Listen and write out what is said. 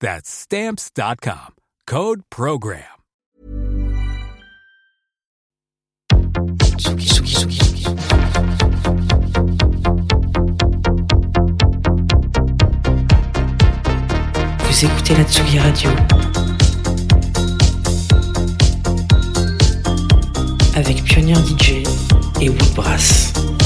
That's stamps.com. Code program. Vous écoutez la Tsugi Radio avec Pionnier DJ et Woodbrass. Todo